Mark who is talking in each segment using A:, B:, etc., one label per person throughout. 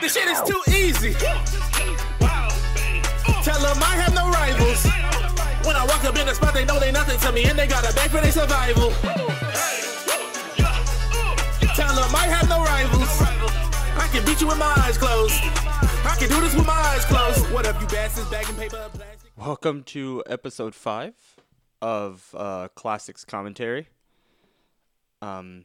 A: This shit is too easy. Tell them I have no rivals. When I walk up in the spot, they know they nothing to me, and they got a bag for their survival. Tell them I have no rivals. I can beat you with my eyes closed. I can do this with my eyes closed. What up, you bastards? Bagging paper, plastic.
B: Welcome to episode five of uh, Classic'z Commentary. Um,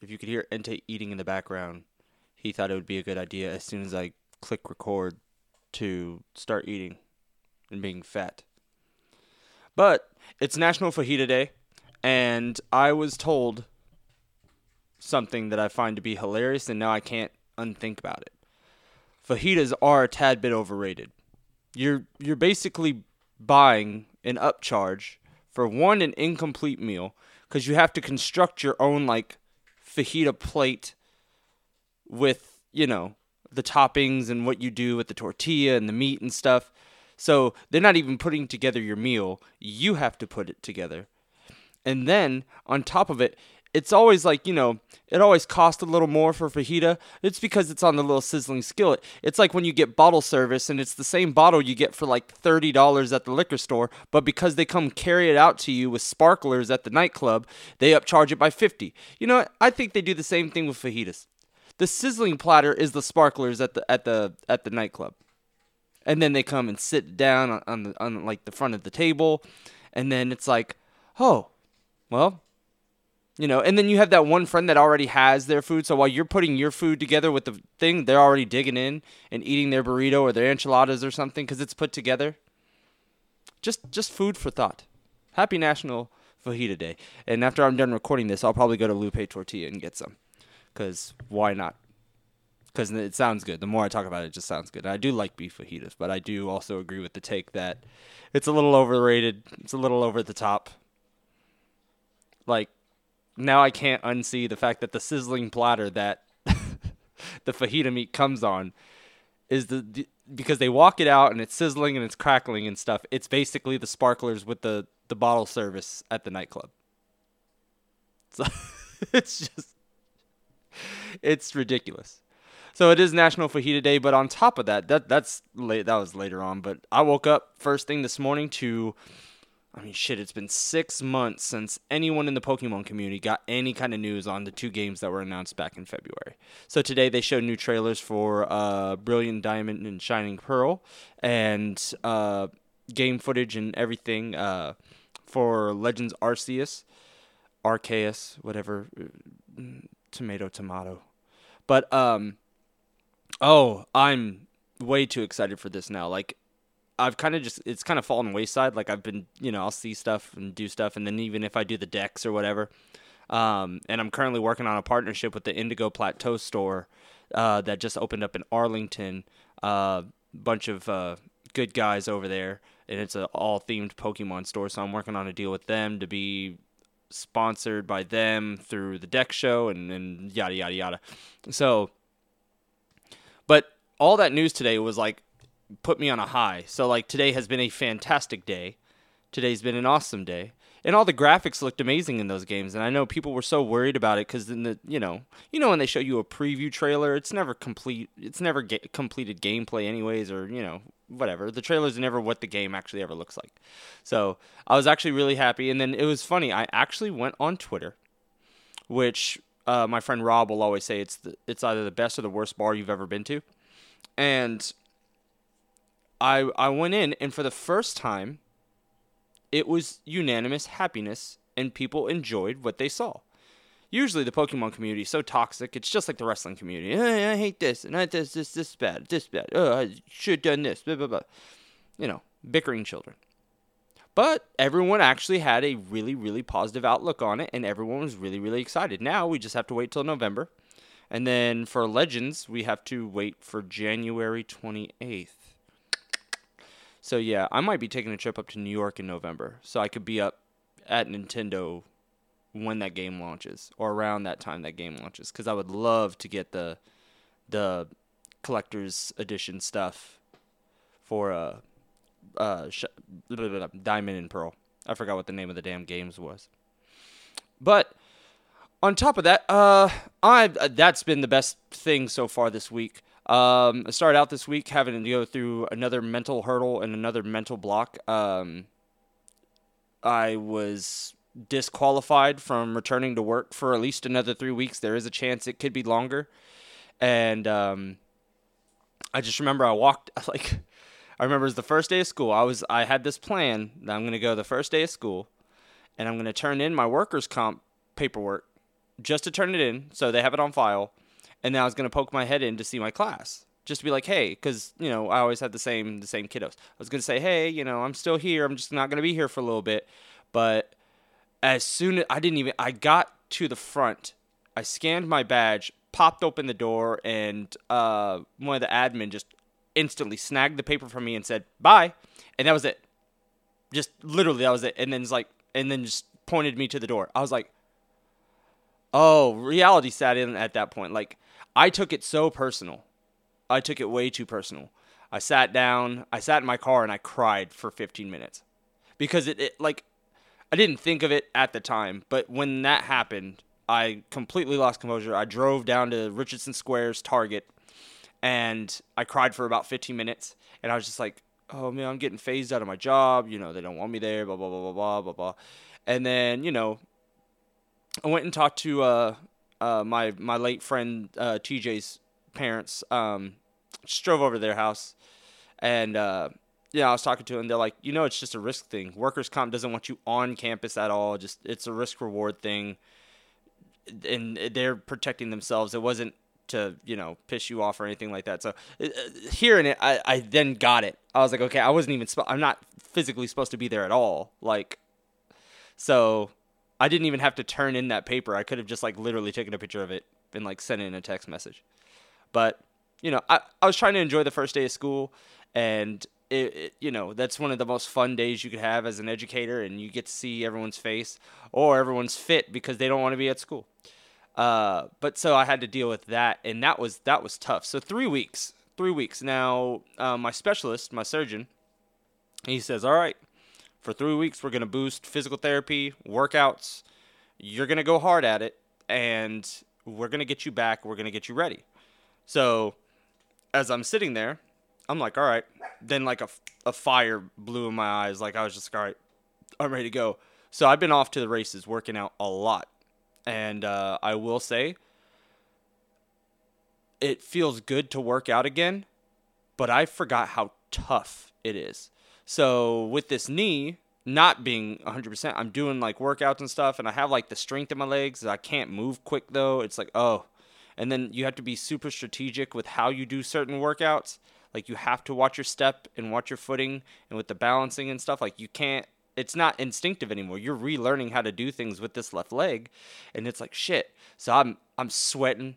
B: if you could hear Ente eating in the background, he thought it would be a good idea as soon as I click record to start eating and being fat. But it's National Fajita Day, and I was told something that I find to be hilarious, and now I can't unthink about it. Fajitas are a tad bit overrated. You're you're basically buying an upcharge for one an incomplete meal because you have to construct your own like fajita plate with you know the toppings and what you do with the tortilla and the meat and stuff. So they're not even putting together your meal. You have to put it together. And then on top of it, it's always like, you know, it always costs a little more for fajita. It's because it's on the little sizzling skillet. It's like when you get bottle service and it's the same bottle you get for like $30 at the liquor store, but because they come carry it out to you with sparklers at the nightclub, they upcharge it by 50. You know? I think they do the same thing with fajitas. The sizzling platter is the sparklers at the at the at the nightclub. And then they come and sit down on, on the on like the front of the table and then it's like, "Oh, well, you know, and then you have that one friend that already has their food. So while you're putting your food together with the thing, they're already digging in and eating their burrito or their enchiladas or something because it's put together. Just, just food for thought. Happy National Fajita Day. And after I'm done recording this, I'll probably go to Lupe Tortilla and get some. Because why not? Because it sounds good. The more I talk about it, it just sounds good. I do like beef fajitas, but I do also agree with the take that it's a little overrated. It's a little over the top. Like, now I can't unsee the fact that the sizzling platter that the fajita meat comes on is the, because they walk it out and it's sizzling and it's crackling and stuff. It's basically the sparklers with the the bottle service at the nightclub. So it's just it's ridiculous. So it is National Fajita Day, but on top of that, that that's late. That was later on. But I woke up first thing this morning to I mean, shit, it's been six months since anyone in the Pokemon community got any kind of news on the two games that were announced back in February. So today they showed new trailers for uh, Brilliant Diamond and Shining Pearl and uh, game footage and everything uh, for Legends Arceus, Arceus, whatever, tomato, tomato. But, um, oh, I'm way too excited for this now. Like, I've kind of just it's kind of fallen wayside. Like I've been, you know, I'll see stuff and do stuff, and then even if I do the decks or whatever, um, and I'm currently working on a partnership with the Indigo Plateau store uh, that just opened up in Arlington. A uh, bunch of uh, good guys over there, and it's an all themed Pokemon store. So I'm working on a deal with them to be sponsored by them through the deck show and, and yada yada yada. So, but all that news today was like put me on a high. So like today has been a fantastic day. Today's been an awesome day. And all the graphics looked amazing in those games, and I know people were so worried about it because in the you know you know when they show you a preview trailer, it's never complete. It's never ga- completed gameplay anyways, or you know whatever. The trailers never what the game actually ever looks like. So I was actually really happy, and then it was funny. I actually went on Twitter, which uh, my friend Rob will always say it's the, it's either the best or the worst bar you've ever been to, and I I went in and for the first time it was unanimous happiness and people enjoyed what they saw. Usually the Pokemon community is so toxic, it's just like the wrestling community. Oh, I hate this and I this this this bad, this bad. Oh, I should have done this. Blah blah blah. You know, bickering children. But everyone actually had a really, really positive outlook on it, and everyone was really, really excited. Now we just have to wait till November. And then for Legends, we have to wait for January 28th. So yeah, I might be taking a trip up to New York in November, so I could be up at Nintendo when that game launches or around that time that game launches because I would love to get the the collector's edition stuff for uh uh sh- blah, blah, blah, Diamond and Pearl. I forgot what the name of the damn games was. But on top of that, uh I uh, that's been the best thing so far this week. Um, I started out this week having to go through another mental hurdle and another mental block. Um, I was disqualified from returning to work for at least another three weeks. There is a chance it could be longer. And um, I just remember I walked like I remember it was the first day of school. I was I had this plan that I'm gonna go the first day of school, and I'm gonna turn in my workers' comp paperwork just to turn it in so they have it on file, and then I was gonna poke my head in to see my class just to be like, hey, because you know I always had the same the same kiddos. I was gonna say, hey, you know I'm still here. I'm just not gonna be here for a little bit, but as soon as I didn't even I got to the front, I scanned my badge, popped open the door, and uh, one of the admin just instantly snagged the paper from me and said bye, and that was it. Just literally that was it, and then it's like and then just pointed me to the door. I was like, oh, reality sat in at that point. Like I took it so personal. I took it way too personal. I sat down, I sat in my car and I cried for 15 minutes. Because it, it like I didn't think of it at the time, but when that happened, I completely lost composure. I drove down to Richardson Square's Target and I cried for about 15 minutes and I was just like, "Oh man, I'm getting phased out of my job, you know, they don't want me there, blah blah blah blah blah blah blah." And then, you know, I went and talked to uh, uh, my my late friend uh, TJ's parents. Um, just drove over to their house, and uh, yeah, I was talking to them. They're like, you know, it's just a risk thing. Workers' comp doesn't want you on campus at all. Just it's a risk reward thing, and they're protecting themselves. It wasn't to you know piss you off or anything like that. So uh, hearing it, I, I then got it. I was like, okay, I wasn't even. Sp- I'm not physically supposed to be there at all. Like, so I didn't even have to turn in that paper. I could have just like literally taken a picture of it and like sent in a text message. But you know, I, I was trying to enjoy the first day of school, and it, it, you know that's one of the most fun days you could have as an educator, and you get to see everyone's face or everyone's fit because they don't want to be at school. Uh, but so I had to deal with that, and that was that was tough. So three weeks, three weeks. Now uh, my specialist, my surgeon, he says, "All right, for three weeks we're gonna boost physical therapy, workouts. You're gonna go hard at it, and we're gonna get you back. We're gonna get you ready." So as I'm sitting there, I'm like, "All right." Then like a a fire blew in my eyes. Like I was just, like, "All right, I'm ready to go." So I've been off to the races, working out a lot and uh, I will say, it feels good to work out again, but I forgot how tough it is. So with this knee not being 100%, I'm doing like workouts and stuff, and I have like the strength in my legs. I can't move quick though. It's like, oh. And then you have to be super strategic with how you do certain workouts. Like you have to watch your step and watch your footing and with the balancing and stuff. Like you can't it's not instinctive anymore. You're relearning how to do things with this left leg, and it's like shit. So I'm I'm sweating.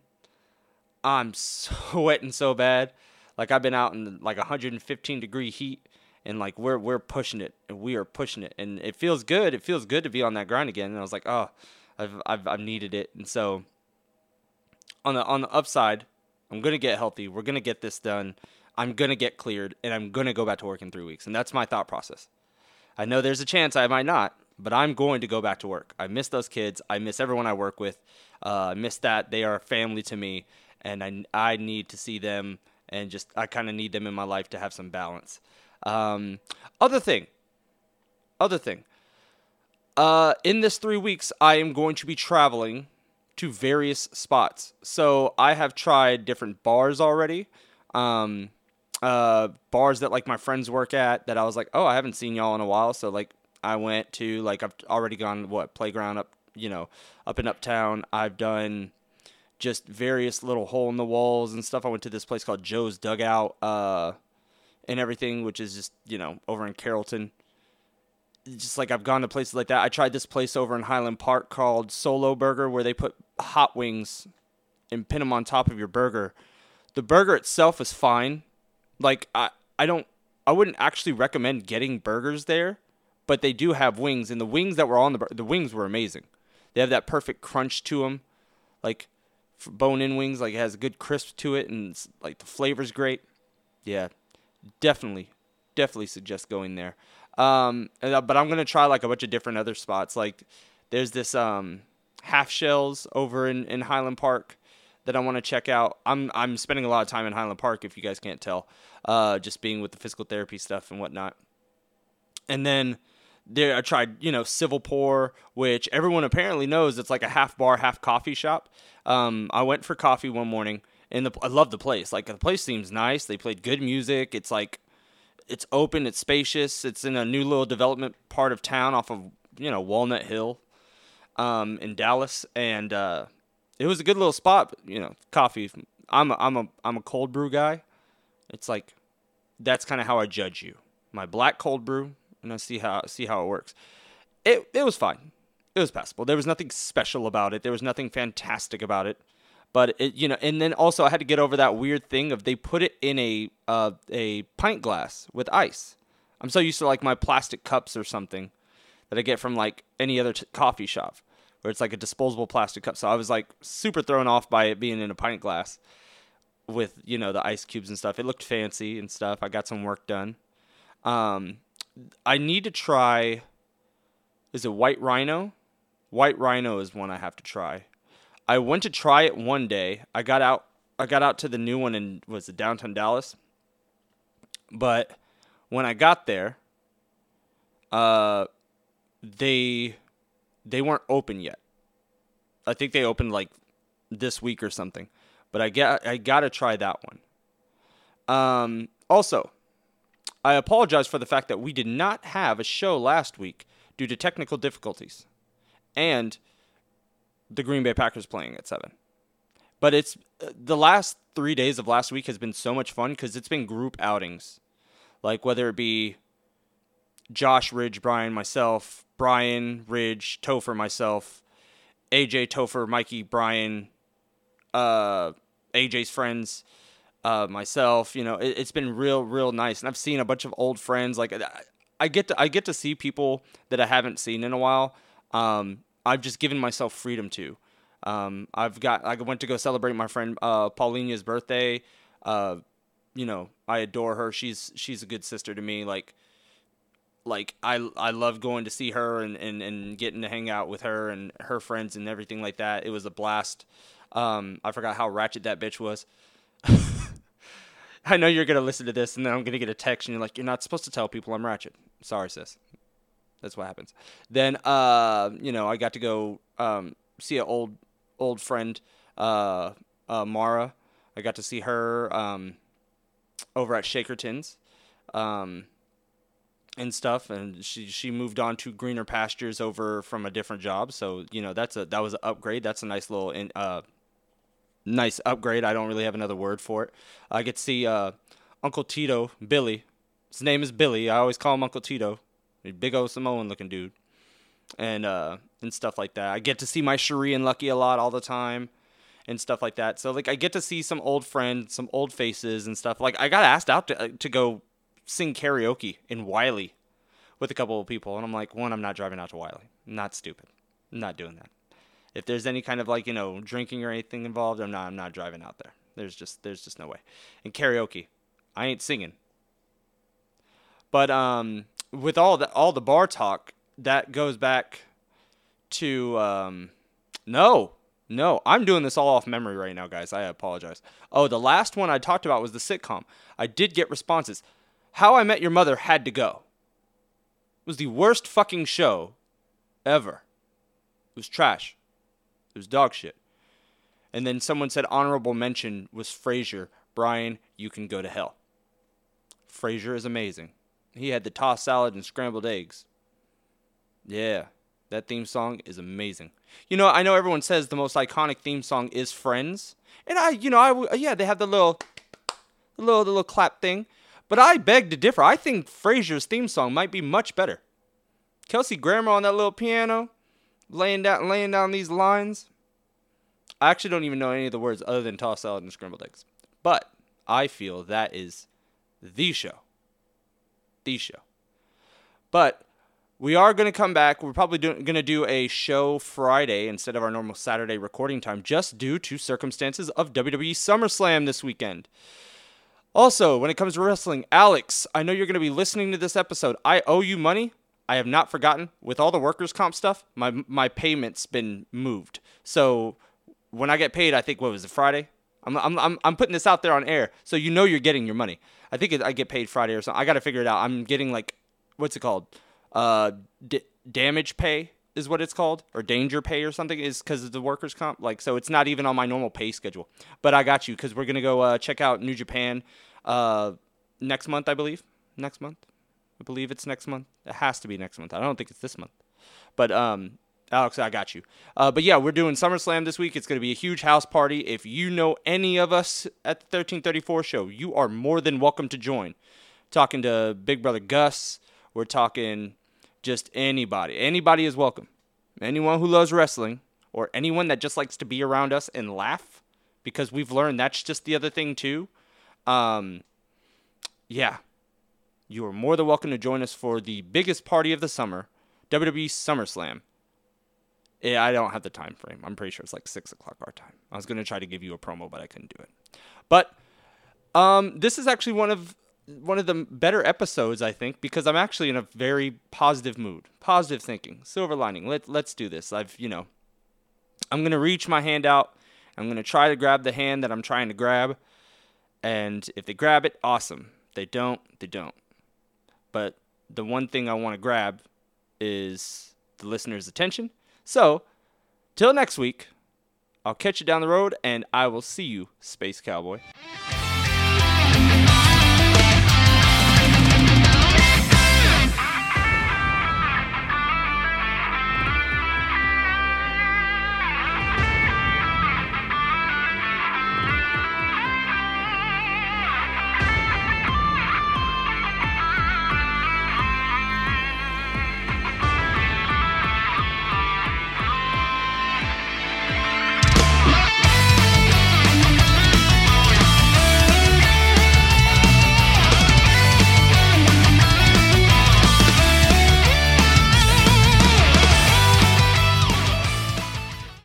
B: I'm sweating so bad. Like I've been out in like 115 degree heat, and like we're we're pushing it, and we are pushing it, and it feels good. It feels good to be on that grind again. And I was like, oh, I've I've, I've needed it, and so on the on the upside, I'm gonna get healthy. We're gonna get this done. I'm gonna get cleared, and I'm gonna go back to work in three weeks, and that's my thought process. I know there's a chance I might not, but I'm going to go back to work. I miss those kids. I miss everyone I work with. Uh, I miss that. They are family to me, and I, I need to see them and just I kind of need them in my life to have some balance. Um, other thing, other thing. Uh, in this three weeks, I am going to be traveling to various spots. So I have tried different bars already. Um, uh, bars that like my friends work at that I was like, oh, I haven't seen y'all in a while. So like I went to like I've already gone what playground up you know up in uptown. I've done just various little hole in the walls and stuff. I went to this place called Joe's Dugout uh, and everything, which is just you know over in Carrollton. Just like I've gone to places like that. I tried this place over in Highland Park called Solo Burger, where they put hot wings and pin them on top of your burger. The burger itself is fine like I I don't I wouldn't actually recommend getting burgers there, but they do have wings, and the wings that were on the the wings were amazing. They have that perfect crunch to them, like bone-in wings. Like it has a good crisp to it, and like the flavor's great. Yeah, definitely, definitely suggest going there. Um, uh, but I'm gonna try like a bunch of different other spots. Like there's this um half shells over in in Highland Park that I want to check out. I'm I'm spending a lot of time in Highland Park, if you guys can't tell, uh, just being with the physical therapy stuff and whatnot. And then there I tried, you know, Civil Pour, which everyone apparently knows it's like a half bar, half coffee shop. Um, I went for coffee one morning, and the, I love the place. Like the place seems nice. They played good music. It's like it's open, it's spacious. It's in a new little development part of town off of you know Walnut Hill, um, in Dallas, and uh, it was a good little spot. You know, coffee. I'm a, I'm a I'm a cold brew guy. It's like that's kind of how I judge you. My black cold brew, and I see how see how it works. It it was fine. It was passable. There was nothing special about it. There was nothing fantastic about it. But it, you know, and then also I had to get over that weird thing of they put it in a uh, a pint glass with ice. I'm so used to like my plastic cups or something that I get from like any other t- coffee shop where it's like a disposable plastic cup. So I was like super thrown off by it being in a pint glass with you know the ice cubes and stuff. It looked fancy and stuff. I got some work done. Um, I need to try. Is it White Rhino? White Rhino is one I have to try. I went to try it one day. I got out. I got out to the new one in was it downtown Dallas. But when I got there, uh, they they weren't open yet. I think they opened like this week or something. But I get I gotta try that one. Um, also, I apologize for the fact that we did not have a show last week due to technical difficulties, and the Green Bay Packers playing at seven. But it's the last three days of last week has been so much fun because it's been group outings, like whether it be Josh, Ridge, Brian, myself, Brian, Ridge, Topher, myself, AJ, Topher, Mikey, Brian, uh, AJ's friends, uh, myself. You know, it, has been real, real nice, and I've seen a bunch of old friends. Like I get to, I get to see people that I haven't seen in a while. Um, I've just given myself freedom to. Um, I've got, I went to go celebrate my friend uh, Paulina's birthday. Uh, you know, I adore her. She's she's a good sister to me. Like like I I love going to see her and, and, and getting to hang out with her and her friends and everything like that. It was a blast. Um, I forgot how ratchet that bitch was. I know you're gonna listen to this and then I'm gonna get a text and you're like, you're not supposed to tell people I'm ratchet. Sorry, sis. That's what happens. Then uh, you know, I got to go um, see an old old friend, uh, uh, Mara. I got to see her um, over at Shakerton's. Um, and stuff. And she she moved on to greener pastures over from a different job. So you know that's a that was an upgrade. That's a nice little in, uh nice upgrade. I don't really have another word for it. I get to see uh uncle tito billy. His name is billy. I always call him uncle tito big old samoan looking dude and uh and stuff like that i get to see my cherie and lucky a lot all the time and stuff like that so like i get to see some old friends some old faces and stuff like i got asked out to, uh, to go sing karaoke in Wylie with a couple of people, and I'm like, one, I'm not driving out to Wylie. I'm not stupid. I'm not doing that. If there's any kind of like you know drinking or anything involved, I'm not. I'm not driving out there. There's just there's just no way. And karaoke, I ain't singing. But um, with all the all the bar talk, that goes back to um, no, no, I'm doing this all off memory right now, guys. I apologize. Oh, the last one I talked about was the sitcom. I did get responses. How I Met Your Mother had to go. It was the worst fucking show ever. It was trash. It was dog shit. And then someone said honorable mention was Frasier. Brian, you can go to hell. Frasier is amazing. He had the tossed salad and scrambled eggs. Yeah, that theme song is amazing. You know, I know everyone says the most iconic theme song is Friends, and I, you know, I yeah, they have the little, the little, the little clap thing. But I beg to differ. I think Frasier's theme song might be much better. Kelsey Grammer on that little piano, laying down laying down these lines. I actually don't even know any of the words other than tossed salad and scrambled eggs. But I feel that is the show. The show. But we are going to come back. We're probably going to do a show Friday instead of our normal Saturday recording time, just due to circumstances of WWE SummerSlam this weekend. Also, when it comes to wrestling, Alex, I know you're going to be listening to this episode. I owe you money. I have not forgotten. With all the workers' comp stuff, my my payment's been moved. So when I get paid, I think what was it Friday? I'm I'm I'm, I'm putting this out there on air, so you know you're getting your money. I think it, I get paid Friday or something. I got to figure it out. I'm getting like, what's it called? Uh, d- damage pay is what it's called, or danger pay or something, is because of the workers' comp. Like, so it's not even on my normal pay schedule. But I got you because we're gonna go uh, check out New Japan uh, next month, I believe. Next month, I believe it's next month. It has to be next month. I don't think it's this month. But um, Alex, I got you. Uh, but yeah, we're doing SummerSlam this week. It's going to be a huge house party. If you know any of us at the 1334 show, you are more than welcome to join. Talking to Big Brother Gus. We're talking just anybody. Anybody is welcome. Anyone who loves wrestling or anyone that just likes to be around us and laugh because we've learned that's just the other thing too. Um, yeah, you are more than welcome to join us for the biggest party of the summer, WWE SummerSlam. Yeah, I don't have the time frame. I'm pretty sure it's like six o'clock our time. I was gonna try to give you a promo, but I couldn't do it. But um, this is actually one of one of the better episodes, I think, because I'm actually in a very positive mood, positive thinking, silver lining. Let let's do this. I've you know, I'm gonna reach my hand out. I'm gonna try to grab the hand that I'm trying to grab, and if they grab it, awesome. They don't, they don't. But the one thing I want to grab is the listener's attention. So, till next week, I'll catch you down the road and I will see you, Space Cowboy.